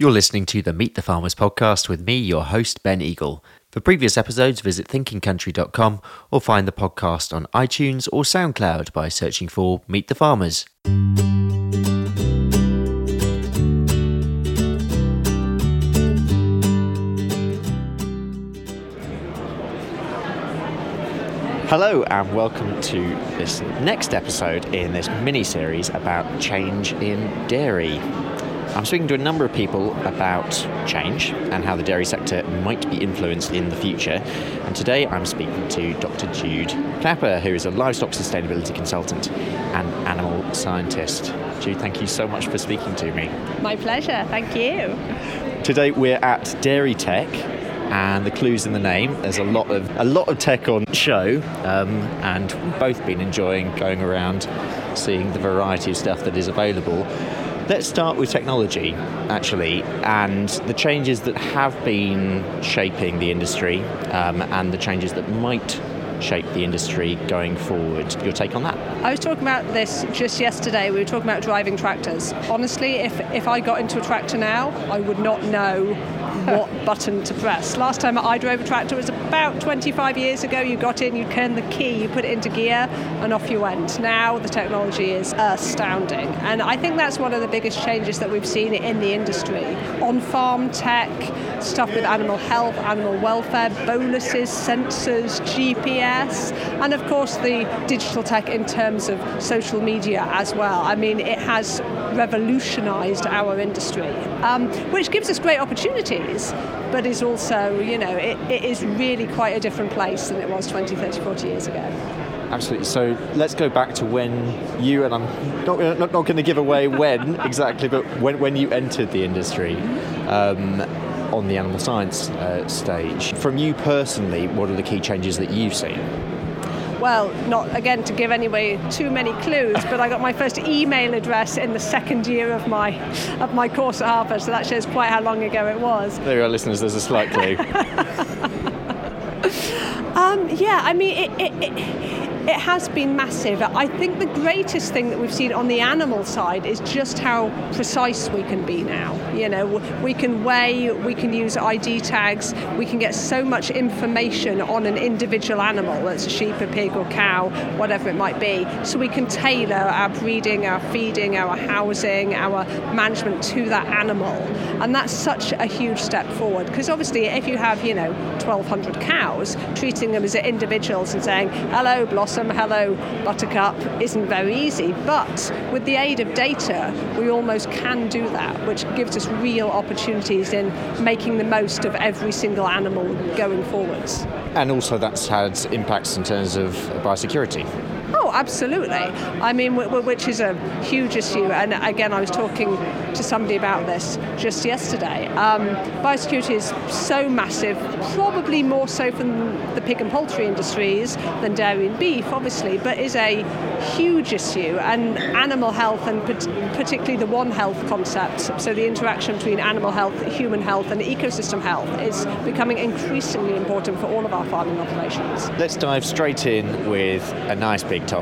You're listening to the Meet the Farmers podcast with me, your host, Ben Eagle. For previous episodes, visit thinkingcountry.com or find the podcast on iTunes or SoundCloud by searching for Meet the Farmers. Hello, and welcome to this next episode in this mini series about change in dairy. I'm speaking to a number of people about change and how the dairy sector might be influenced in the future. And today I'm speaking to Dr. Jude Capper, who is a livestock sustainability consultant and animal scientist. Jude, thank you so much for speaking to me. My pleasure, thank you. Today we're at Dairy Tech, and the clues in the name. There's a lot of a lot of tech on show, um, and we've both been enjoying going around, seeing the variety of stuff that is available. Let's start with technology, actually, and the changes that have been shaping the industry, um, and the changes that might shape the industry going forward. Your take on that? I was talking about this just yesterday. We were talking about driving tractors. Honestly, if, if I got into a tractor now, I would not know what button to press. Last time I drove a tractor was about 25 years ago. You got in, you turned the key, you put it into gear, and off you went. Now the technology is astounding. And I think that's one of the biggest changes that we've seen in the industry. On farm tech, stuff with animal health, animal welfare, boluses, sensors, GPS, and of course the digital tech in terms of social media as well. I mean, it has revolutionized our industry, um, which gives us great opportunities, but is also, you know, it, it is really quite a different place than it was 20, 30, 40 years ago. Absolutely. So let's go back to when you and I'm not, not, not going to give away when exactly, but when, when you entered the industry. Um, on the animal science uh, stage. From you personally, what are the key changes that you've seen? well, not again to give anyway too many clues, but I got my first email address in the second year of my of my course at Harvard, so that shows quite how long ago it was. There you are, listeners. There's a slight clue. um, yeah, I mean it, it, it it has been massive. I think the greatest thing that we've seen on the animal side is just how precise we can be now. You know, we can weigh, we can use ID tags, we can get so much information on an individual animal, that's a sheep, a pig, or cow, whatever it might be. So we can tailor our breeding, our feeding, our housing, our management to that animal. And that's such a huge step forward because obviously, if you have, you know, 1,200 cows, treating them as individuals and saying, hello, Blossom Blossom, hello Buttercup isn't very easy. But with the aid of data, we almost can do that, which gives us real opportunities in making the most of every single animal going forwards. And also, that's had impacts in terms of biosecurity. Absolutely. I mean, which is a huge issue. And again, I was talking to somebody about this just yesterday. Um, biosecurity is so massive, probably more so from the pig and poultry industries than dairy and beef, obviously, but is a huge issue. And animal health, and particularly the One Health concept, so the interaction between animal health, human health, and ecosystem health, is becoming increasingly important for all of our farming operations. Let's dive straight in with a nice big topic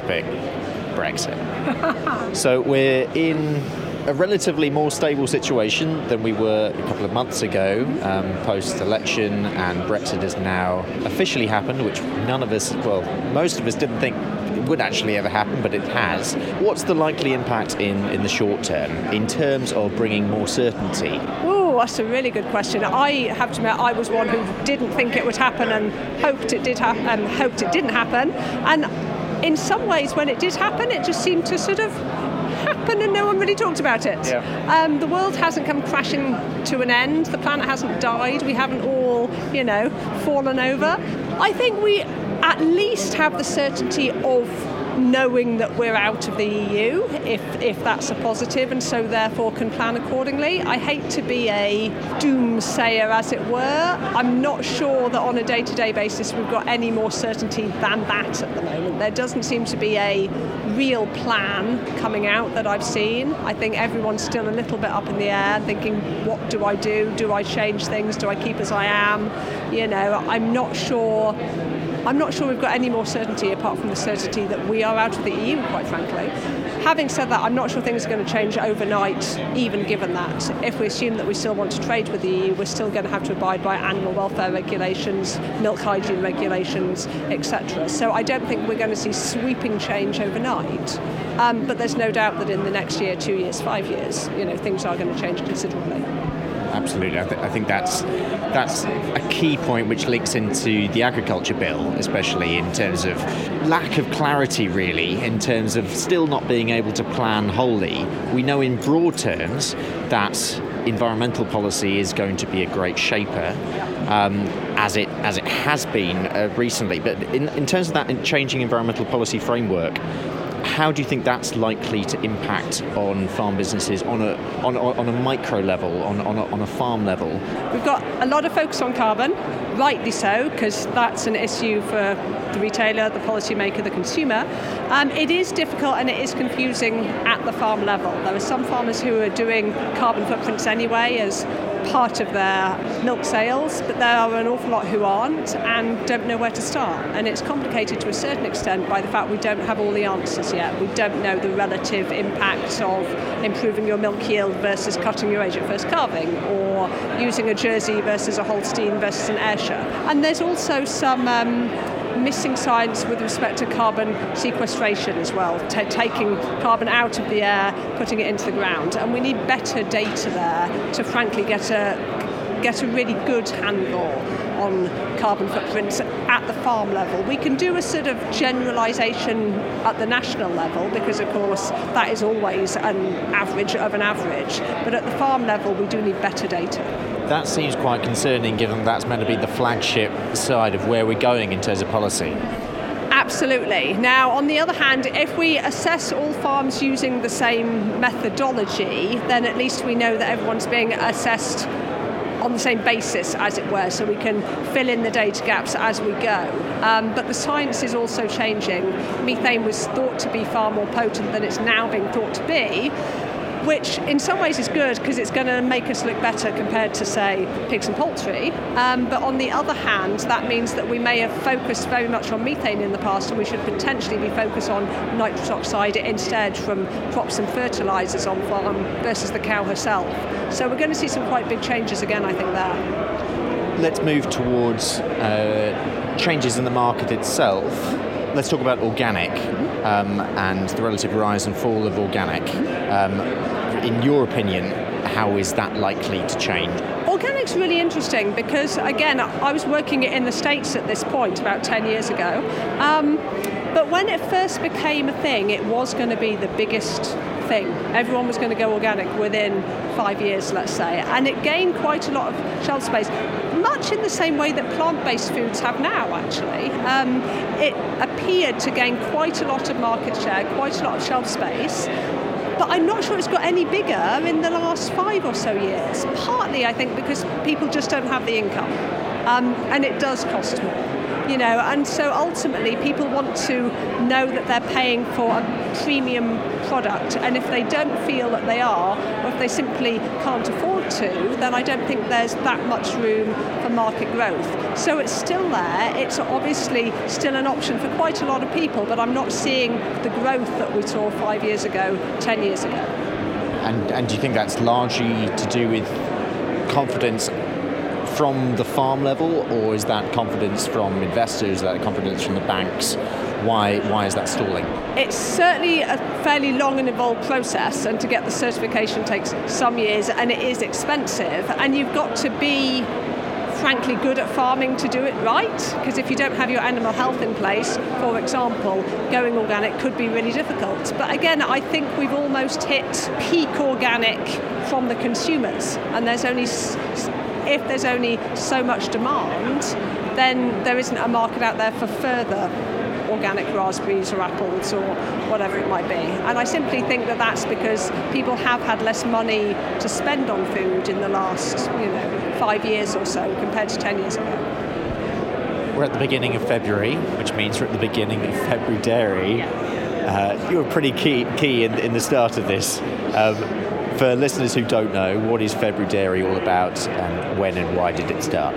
Brexit. so we're in a relatively more stable situation than we were a couple of months ago um, post election, and Brexit has now officially happened, which none of us, well, most of us didn't think it would actually ever happen, but it has. What's the likely impact in, in the short term in terms of bringing more certainty? Oh, that's a really good question. I have to admit, I was one who didn't think it would happen and hoped it did happen and hoped it didn't happen. And in some ways, when it did happen, it just seemed to sort of happen and no one really talked about it. Yeah. Um, the world hasn't come crashing to an end. The planet hasn't died. We haven't all, you know, fallen over. I think we at least have the certainty of knowing that we're out of the EU, if, if that's a positive, and so therefore can plan accordingly. I hate to be a doomsayer, as it were. I'm not sure that on a day to day basis we've got any more certainty than that at the moment. There doesn't seem to be a real plan coming out that I've seen. I think everyone's still a little bit up in the air, thinking, what do I do? Do I change things? Do I keep as I am? You know, I'm not sure I'm not sure we've got any more certainty apart from the certainty that we are out of the EU, quite frankly. Having said that, I'm not sure things are going to change overnight, even given that. If we assume that we still want to trade with the EU, we're still going to have to abide by animal welfare regulations, milk hygiene regulations, etc. So I don't think we're going to see sweeping change overnight. Um, but there's no doubt that in the next year, two years, five years, you know, things are going to change considerably absolutely. I, th- I, think that's that's a key point which links into the agriculture bill, especially in terms of lack of clarity, really, in terms of still not being able to plan wholly. We know in broad terms that environmental policy is going to be a great shaper, um, as it as it has been uh, recently. But in, in terms of that changing environmental policy framework, how do you think that's likely to impact on farm businesses on a, on, on a micro level, on, on, a, on a farm level? We've got a lot of focus on carbon, rightly so, because that's an issue for the retailer, the policymaker, the consumer. Um, it is difficult and it is confusing at the farm level. There are some farmers who are doing carbon footprints anyway as part of their milk sales, but there are an awful lot who aren't and don't know where to start. And it's complicated to a certain extent by the fact we don't have all the answers yet. We don't know the relative impacts of improving your milk yield versus cutting your age at first calving, or using a Jersey versus a Holstein versus an Ayrshire. And there's also some. Um, missing science with respect to carbon sequestration as well, t- taking carbon out of the air, putting it into the ground. And we need better data there to frankly get a get a really good handle on carbon footprints at the farm level. We can do a sort of generalisation at the national level because, of course, that is always an average of an average. But at the farm level, we do need better data. That seems quite concerning given that's meant to be the flagship side of where we're going in terms of policy. Absolutely. Now, on the other hand, if we assess all farms using the same methodology, then at least we know that everyone's being assessed on the same basis, as it were, so we can fill in the data gaps as we go. Um, but the science is also changing. Methane was thought to be far more potent than it's now being thought to be which in some ways is good because it's going to make us look better compared to, say, pigs and poultry. Um, but on the other hand, that means that we may have focused very much on methane in the past and we should potentially be focused on nitrous oxide instead from crops and fertilisers on farm versus the cow herself. So we're going to see some quite big changes again, I think, there. Let's move towards uh, changes in the market itself. Let's talk about organic um, and the relative rise and fall of organic. Um, in your opinion, how is that likely to change? Organic's really interesting because, again, I was working in the States at this point about 10 years ago. Um, but when it first became a thing, it was going to be the biggest thing. Everyone was going to go organic within five years, let's say. And it gained quite a lot of shelf space much in the same way that plant-based foods have now actually. Um, it appeared to gain quite a lot of market share, quite a lot of shelf space, but I'm not sure it's got any bigger in the last five or so years. Partly, I think, because people just don't have the income, um, and it does cost more you know, and so ultimately people want to know that they're paying for a premium product, and if they don't feel that they are, or if they simply can't afford to, then I don't think there's that much room for market growth. So it's still there. It's obviously still an option for quite a lot of people, but I'm not seeing the growth that we saw five years ago, ten years ago. And, and do you think that's largely to do with confidence from the farm level, or is that confidence from investors, is that confidence from the banks? Why, why is that stalling? It's certainly a fairly long and involved process, and to get the certification takes some years, and it is expensive. And you've got to be frankly good at farming to do it right because if you don't have your animal health in place for example going organic could be really difficult but again i think we've almost hit peak organic from the consumers and there's only if there's only so much demand, then there isn't a market out there for further organic raspberries or apples or whatever it might be. And I simply think that that's because people have had less money to spend on food in the last, you know, five years or so compared to 10 years ago. We're at the beginning of February, which means we're at the beginning of February Dairy. Uh, you were pretty key, key in, in the start of this. Um, for listeners who don't know, what is February Dairy all about and when and why did it start?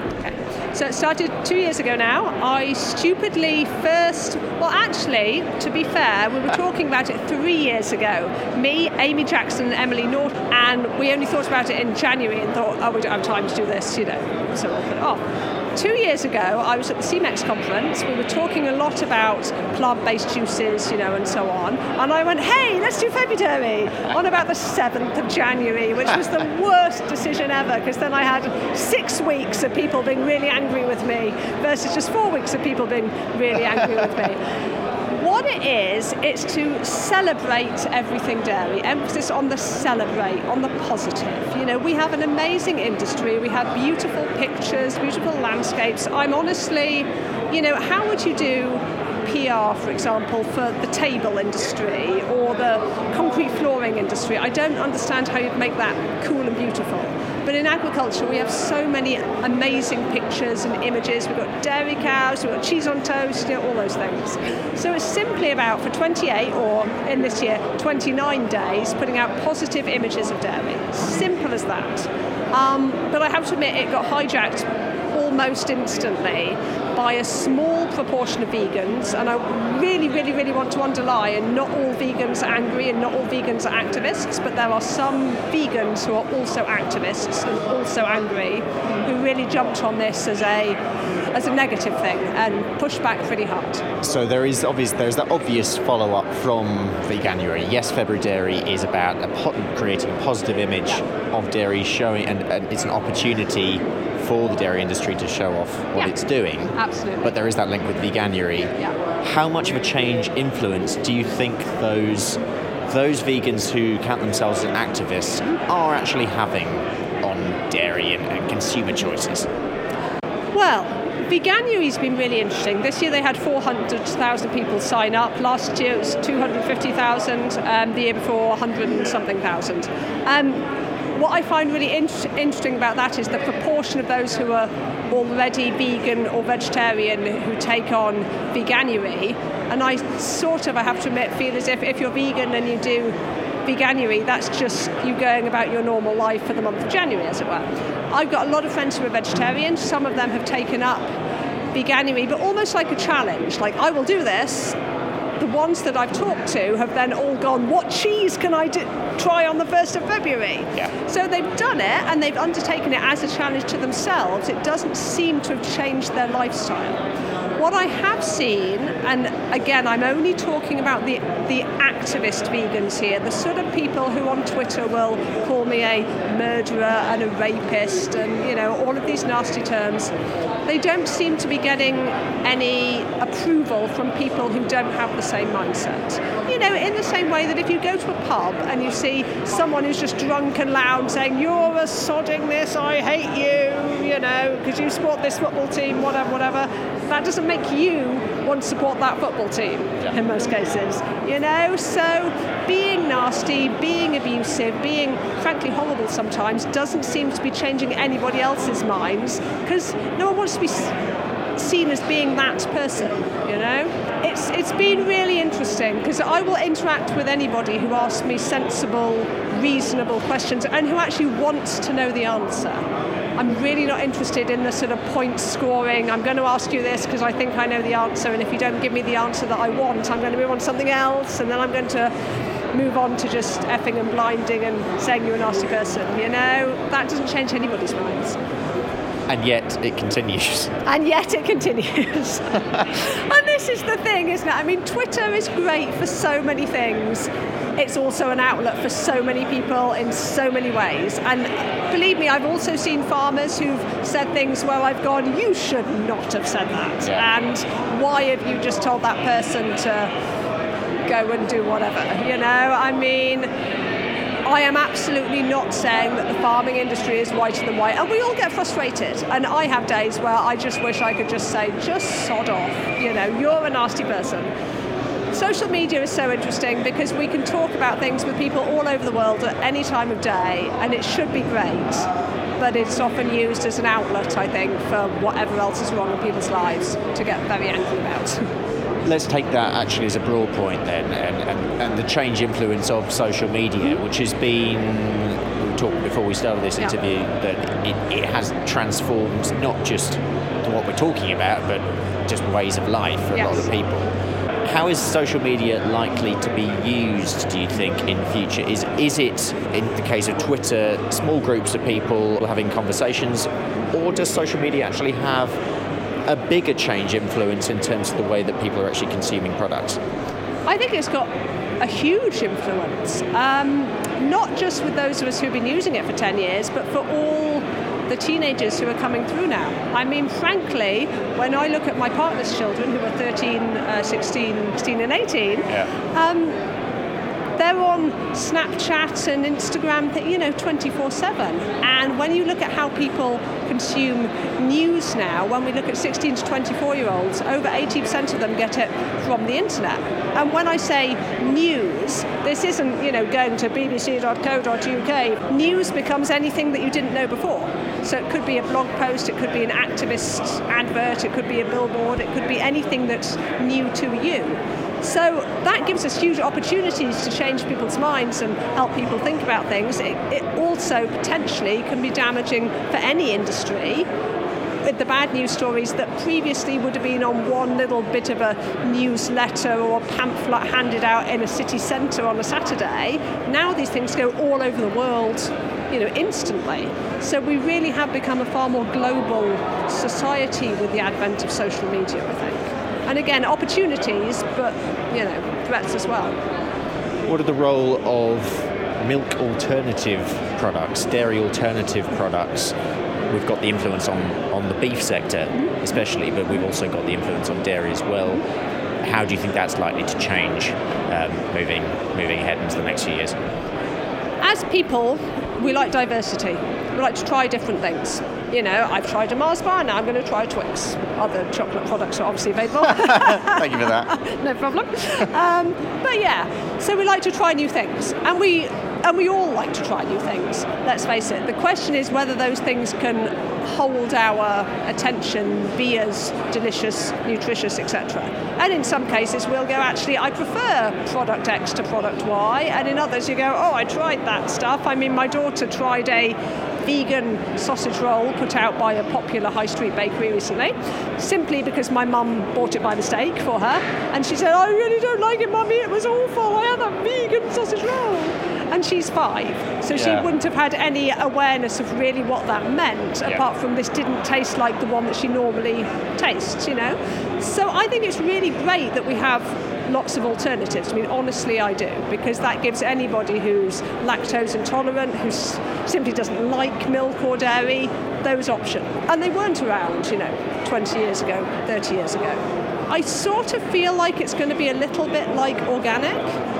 So it started two years ago now. I stupidly first, well, actually, to be fair, we were talking about it three years ago. Me, Amy Jackson, and Emily North, and we only thought about it in January and thought, oh, we don't have time to do this, you know, so we'll put it off. Two years ago, I was at the CEMEX conference. We were talking a lot about plant-based juices, you know, and so on. And I went, "Hey, let's do February on about the seventh of January," which was the worst decision ever because then I had six weeks of people being really angry with me versus just four weeks of people being really angry with me. What it is, it's to celebrate everything dairy, emphasis on the celebrate, on the positive. You know, we have an amazing industry, we have beautiful pictures, beautiful landscapes. I'm honestly, you know, how would you do PR, for example, for the table industry or the concrete flooring industry? I don't understand how you'd make that cool and beautiful. But in agriculture, we have so many amazing pictures and images. We've got dairy cows, we've got cheese on toast, you know, all those things. So it's simply about, for 28 or in this year, 29 days, putting out positive images of dairy. Simple as that. Um, but I have to admit, it got hijacked almost instantly by a small proportion of vegans, and I really, really, really want to underline not all vegans are angry and not all vegans are activists, but there are some vegans who are also activists and also angry who really jumped on this as a as a negative thing and pushed back pretty hard. So there is obvious there's that obvious follow up from Veganuary. Yes, February Dairy is about a creating a positive image Yeah. of dairy, showing and, and it's an opportunity for the dairy industry to show off what Yeah. it's doing. Absolutely. But there is that link with Veganuary. Yeah. How much of a change influence do you think those those vegans who count themselves as activists are actually having on dairy and, and consumer choices? Well, Veganuary's been really interesting. This year they had 400,000 people sign up. Last year it was 250,000. Um, the year before, 100 and something thousand. Um, what I find really in- interesting about that is the proportion of those who are already vegan or vegetarian who take on Veganuary. And I sort of, I have to admit, feel as if if you're vegan and you do Veganuary, that's just you going about your normal life for the month of January, as it were. I've got a lot of friends who are vegetarians. Some of them have taken up Veganuary, but almost like a challenge. Like, I will do this. The ones that I've talked to have then all gone, What cheese can I do, try on the 1st of February? Yeah. So they've done it and they've undertaken it as a challenge to themselves. It doesn't seem to have changed their lifestyle. What I have seen, and again, I'm only talking about the, the activist vegans here, the sort of people who on Twitter will call me a murderer and a rapist and, you know, all of these nasty terms. They don't seem to be getting any approval from people who don't have the same mindset. You know, in the same way that if you go to a pub and you see someone who's just drunk and loud saying, You're a sodding this, I hate you, you know, because you support this football team, whatever, whatever, that doesn't make you want to support that football team Yeah. in most cases. You know, so being nasty, being abusive, being frankly horrible sometimes doesn't seem to be changing anybody else's minds because no one wants to be seen as being that person, you know? It's, it's been really interesting because I will interact with anybody who asks me sensible, reasonable questions and who actually wants to know the answer. I'm really not interested in the sort of point scoring. I'm going to ask you this because I think I know the answer, and if you don't give me the answer that I want, I'm going to move on to something else, and then I'm going to move on to just effing and blinding and saying you're a nasty person. You know, that doesn't change anybody's minds. And yet it continues. And yet it continues. and this is the thing, isn't it? I mean, Twitter is great for so many things. It's also an outlet for so many people in so many ways. And believe me, I've also seen farmers who've said things where I've gone, you should not have said that. Yeah. And why have you just told that person to go and do whatever? You know, I mean, I am absolutely not saying that the farming industry is whiter than white, and we all get frustrated. And I have days where I just wish I could just say, just sod off. You know, you're a nasty person. Social media is so interesting because we can talk about things with people all over the world at any time of day, and it should be great. But it's often used as an outlet, I think, for whatever else is wrong in people's lives to get very angry about. Let's take that actually as a broad point then, and, and, and the change influence of social media, mm-hmm. which has been, talking before we started this Yeah. interview, that it, it has transformed not just what we're talking about, but just ways of life for yes. a lot of people. How is social media likely to be used, do you think, in future? Is, is it, in the case of Twitter, small groups of people having conversations, or does social media actually have a bigger change influence in terms of the way that people are actually consuming products? I think it's got a huge influence, um, not just with those of us who've been using it for 10 years, but for all the teenagers who are coming through now. I mean, frankly, when I look at my partner's children who are 13, uh, 16, 16 and 18, yeah. um, they're on Snapchat and Instagram, you know, 24 7. And when you look at how people consume news now, when we look at 16 to 24 year olds, over 80% of them get it from the internet. And when I say news, this isn't, you know, going to bbc.co.uk. News becomes anything that you didn't know before. So it could be a blog post, it could be an activist advert, it could be a billboard, it could be anything that's new to you. So that gives us huge opportunities to change people's minds and help people think about things. It, it also potentially can be damaging for any industry with the bad news stories that previously would have been on one little bit of a newsletter or pamphlet handed out in a city centre on a Saturday, now these things go all over the world, you know, instantly. So we really have become a far more global society with the advent of social media, I think. And again, opportunities, but you know, threats as well. What are the role of milk alternative products, dairy alternative products? We've got the influence on, on the beef sector, mm-hmm. especially, but we've also got the influence on dairy as well. How do you think that's likely to change um, moving moving ahead into the next few years? As people, we like diversity. We like to try different things you know, I've tried a Mars bar, now I'm going to try Twix. Other chocolate products are obviously available. Thank you for that. no problem. Um, but yeah, so we like to try new things, and we and we all like to try new things. Let's face it. The question is whether those things can hold our attention, be as delicious, nutritious, etc. And in some cases, we'll go, actually, I prefer product X to product Y. And in others, you go, oh, I tried that stuff. I mean, my daughter tried a vegan sausage roll put out by a popular high street bakery recently, simply because my mum bought it by mistake for her. And she said, I really don't like it, mummy, it was awful. I had a vegan sausage roll. And she's five, so yeah. she wouldn't have had any awareness of really what that meant, yeah. apart from this didn't taste like the one that she normally tastes, you know? So I think it's really great that we have lots of alternatives. I mean, honestly, I do, because that gives anybody who's lactose intolerant, who simply doesn't like milk or dairy, those options. And they weren't around, you know, 20 years ago, 30 years ago. I sort of feel like it's going to be a little bit like organic.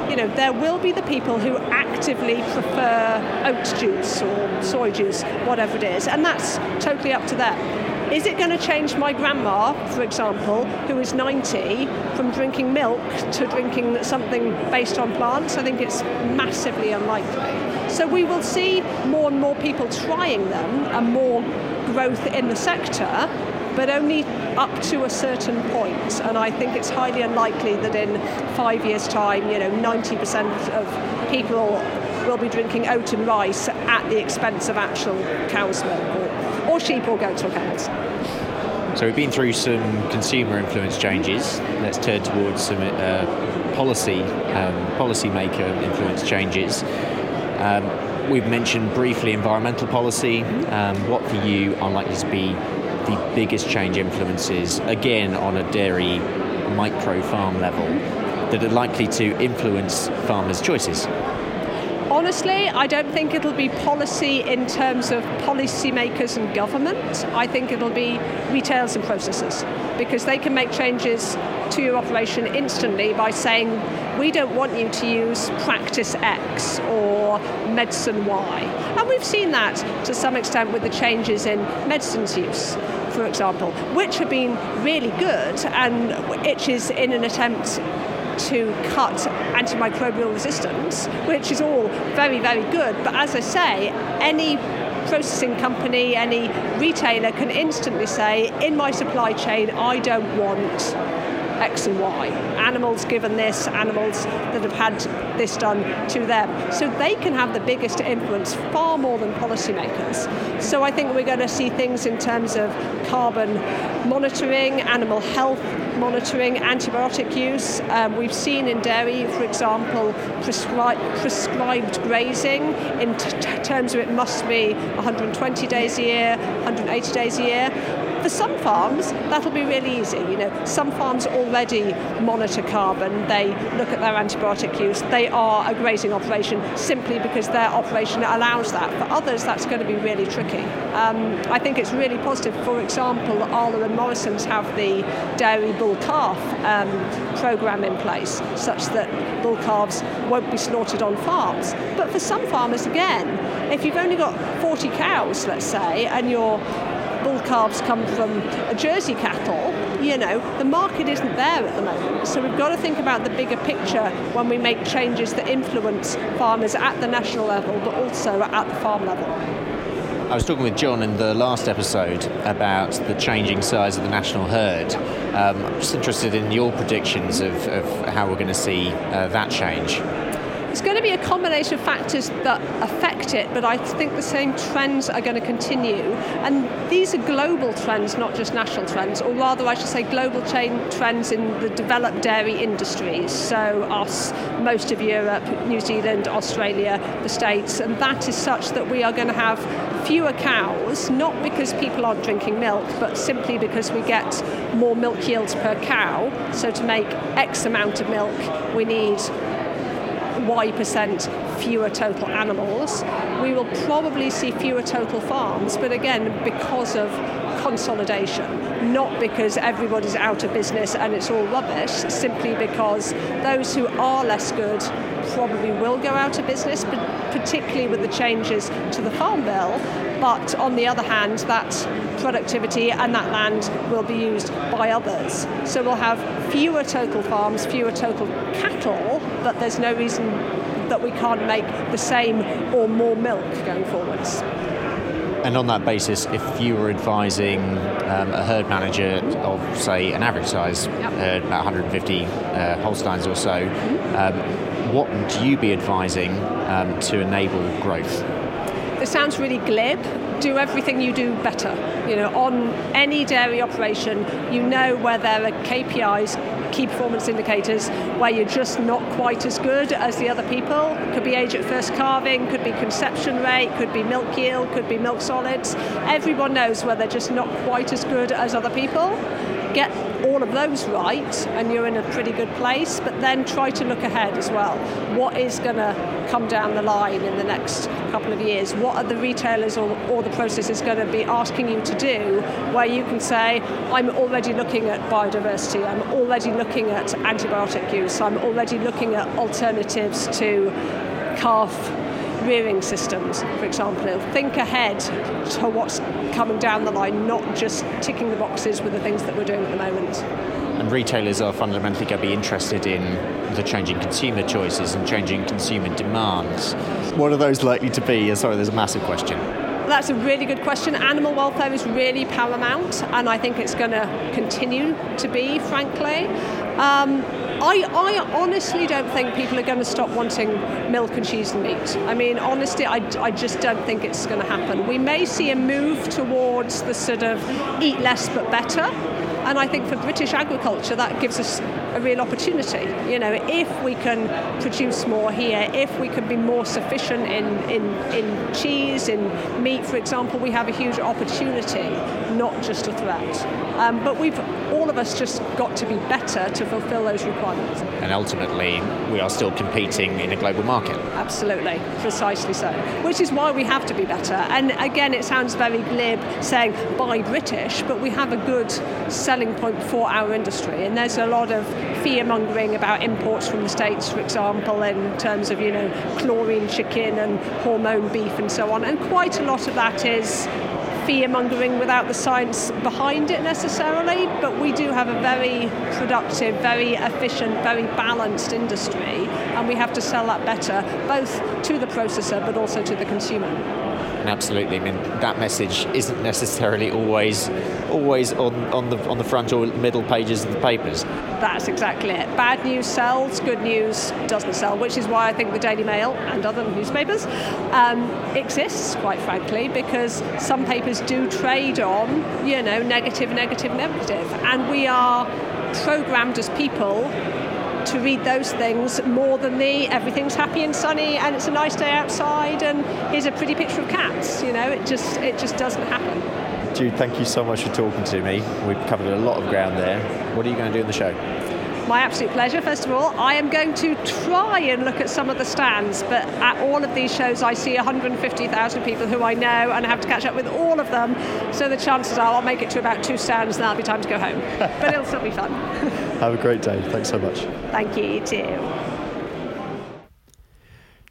You know, there will be the people who actively prefer oat juice or soy juice, whatever it is, and that's totally up to them. Is it going to change my grandma, for example, who is 90, from drinking milk to drinking something based on plants? I think it's massively unlikely. So we will see more and more people trying them and more growth in the sector, but only up to a certain point. And I think it's highly unlikely that in five years' time, you know, 90% of people will be drinking oat and rice at the expense of actual cow's milk or, or sheep or goats or cows. So we've been through some consumer influence changes. Let's turn towards some uh, policy um, policymaker influence changes. Um, we've mentioned briefly environmental policy. Um, what for you are likely to be the biggest change influences, again on a dairy micro farm level, that are likely to influence farmers' choices? Honestly, I don't think it'll be policy in terms of policymakers and government. I think it'll be retailers and processors because they can make changes to your operation instantly by saying, we don't want you to use practice X or medicine Y. And we've seen that to some extent with the changes in medicines use for example, which have been really good and which is in an attempt to cut antimicrobial resistance, which is all very, very good. But as I say, any processing company, any retailer can instantly say, in my supply chain, I don't want X and Y. Animals given this, animals that have had this done to them. So they can have the biggest influence far more than policymakers. So I think we're going to see things in terms of carbon monitoring, animal health monitoring, antibiotic use. Um, we've seen in dairy, for example, prescri- prescribed grazing in t- terms of it must be 120 days a year, 180 days a year. For some farms, that'll be really easy. You know, some farms already monitor carbon. They look at their antibiotic use. They are a grazing operation simply because their operation allows that. For others, that's going to be really tricky. Um, I think it's really positive. For example, Arla and Morrison's have the dairy bull calf um, program in place, such that bull calves won't be slaughtered on farms. But for some farmers, again, if you've only got 40 cows, let's say, and you're bull calves come from a Jersey cattle, you know, the market isn't there at the moment. So we've got to think about the bigger picture when we make changes that influence farmers at the national level, but also at the farm level. I was talking with John in the last episode about the changing size of the national herd. Um, I'm just interested in your predictions of, of how we're going to see uh, that change. It's going to be a combination of factors that affect it, but I think the same trends are going to continue. And these are global trends, not just national trends, or rather, I should say, global chain trends in the developed dairy industries. So, us, most of Europe, New Zealand, Australia, the States, and that is such that we are going to have fewer cows, not because people aren't drinking milk, but simply because we get more milk yields per cow. So, to make X amount of milk, we need Y percent fewer total animals. We will probably see fewer total farms, but again, because of consolidation, not because everybody's out of business and it's all rubbish, simply because those who are less good probably will go out of business, but particularly with the changes to the Farm Bill. But on the other hand, that productivity and that land will be used by others. So we'll have fewer total farms, fewer total cattle, but there's no reason that we can't make the same or more milk going forwards. And on that basis, if you were advising um, a herd manager of, say, an average size yep. herd, about 150 uh, Holsteins or so, mm-hmm. um, what would you be advising um, to enable growth? It sounds really glib. Do everything you do better. You know, on any dairy operation, you know where there are KPIs, key performance indicators, where you're just not quite as good as the other people. Could be age at first calving, could be conception rate, could be milk yield, could be milk solids. Everyone knows where they're just not quite as good as other people get all of those right and you're in a pretty good place, but then try to look ahead as well. What is going to come down the line in the next couple of years? What are the retailers or, or the processors going to be asking you to do where you can say, I'm already looking at biodiversity, I'm already looking at antibiotic use, I'm already looking at alternatives to calf rearing systems, for example. Think ahead to what's coming down the line, not just ticking the boxes with the things that we're doing at the moment. And retailers are fundamentally going to be interested in the changing consumer choices and changing consumer demands. What are those likely to be? Sorry, there's a massive question. That's a really good question. Animal welfare is really paramount, and I think it's going to continue to be, frankly. Um, I, I honestly don't think people are going to stop wanting milk and cheese and meat. I mean, honestly, I, I just don't think it's going to happen. We may see a move towards the sort of eat less but better. And I think for British agriculture, that gives us a real opportunity. You know, if we can produce more here, if we can be more sufficient in, in, in cheese, in meat, for example, we have a huge opportunity, not just a threat. Um, but we've of us just got to be better to fulfil those requirements. And ultimately, we are still competing in a global market. Absolutely, precisely so. Which is why we have to be better. And again, it sounds very glib saying buy British, but we have a good selling point for our industry. And there's a lot of fear mongering about imports from the States, for example, in terms of, you know, chlorine chicken and hormone beef and so on. And quite a lot of that is fear mongering without the science behind it necessarily, but we do have a very productive, very efficient, very balanced industry, and we have to sell that better, both to the processor but also to the consumer. Absolutely. I mean, that message isn't necessarily always always on, on the on the front or middle pages of the papers. That's exactly it. Bad news sells, good news doesn't sell, which is why I think the Daily Mail and other newspapers um, exists, quite frankly, because some papers do trade on, you know, negative, negative, negative, and we are programmed as people to read those things more than the everything's happy and sunny and it's a nice day outside and here's a pretty picture of cats. You know, it just it just doesn't happen. Jude, thank you so much for talking to me. We've covered a lot of ground there. What are you going to do in the show? My absolute pleasure, first of all. I am going to try and look at some of the stands, but at all of these shows, I see 150,000 people who I know and I have to catch up with all of them. So the chances are I'll make it to about two stands and that'll be time to go home. but it'll still be fun. have a great day. Thanks so much. Thank you, you too.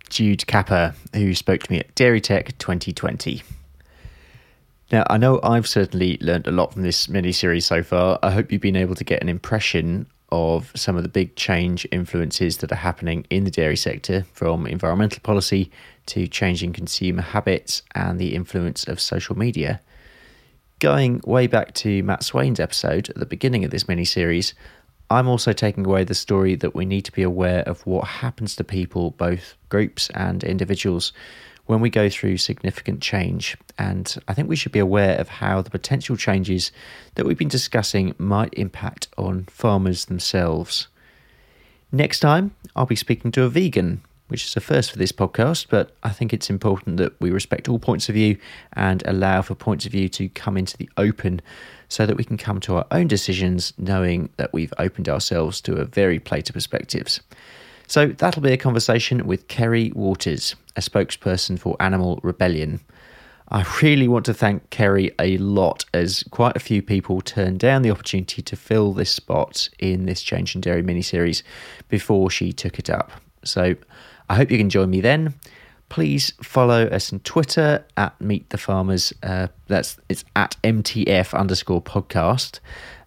Jude Capper, who spoke to me at Dairy Tech 2020. Now, I know I've certainly learned a lot from this mini series so far. I hope you've been able to get an impression of some of the big change influences that are happening in the dairy sector, from environmental policy to changing consumer habits and the influence of social media. Going way back to Matt Swain's episode at the beginning of this mini series, I'm also taking away the story that we need to be aware of what happens to people, both groups and individuals, when we go through significant change. And I think we should be aware of how the potential changes that we've been discussing might impact on farmers themselves. Next time, I'll be speaking to a vegan, which is a first for this podcast, but I think it's important that we respect all points of view and allow for points of view to come into the open so that we can come to our own decisions knowing that we've opened ourselves to a varied plate of perspectives. So that'll be a conversation with Kerry Waters, a spokesperson for Animal Rebellion. I really want to thank Kerry a lot as quite a few people turned down the opportunity to fill this spot in this Change in Dairy mini-series before she took it up. So I hope you can join me then. Please follow us on Twitter at Meet the Farmers. Uh, that's it's at MTF underscore podcast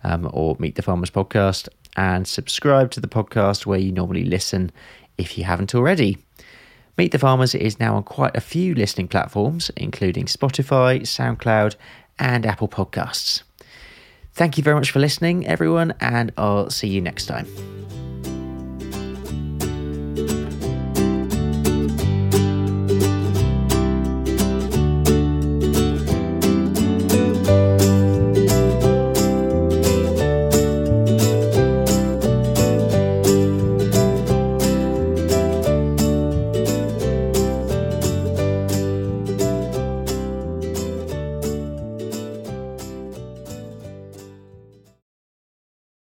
um, or Meet the Farmers podcast and subscribe to the podcast where you normally listen if you haven't already. Meet the Farmers is now on quite a few listening platforms, including Spotify, SoundCloud, and Apple Podcasts. Thank you very much for listening, everyone, and I'll see you next time.